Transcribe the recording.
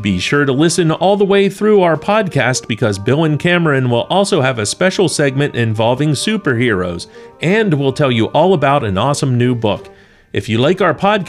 Be sure to listen all the way through our podcast because Bill and Cameron will also have a special segment involving superheroes, and we'll tell you all about an awesome new book. If you like our podcast,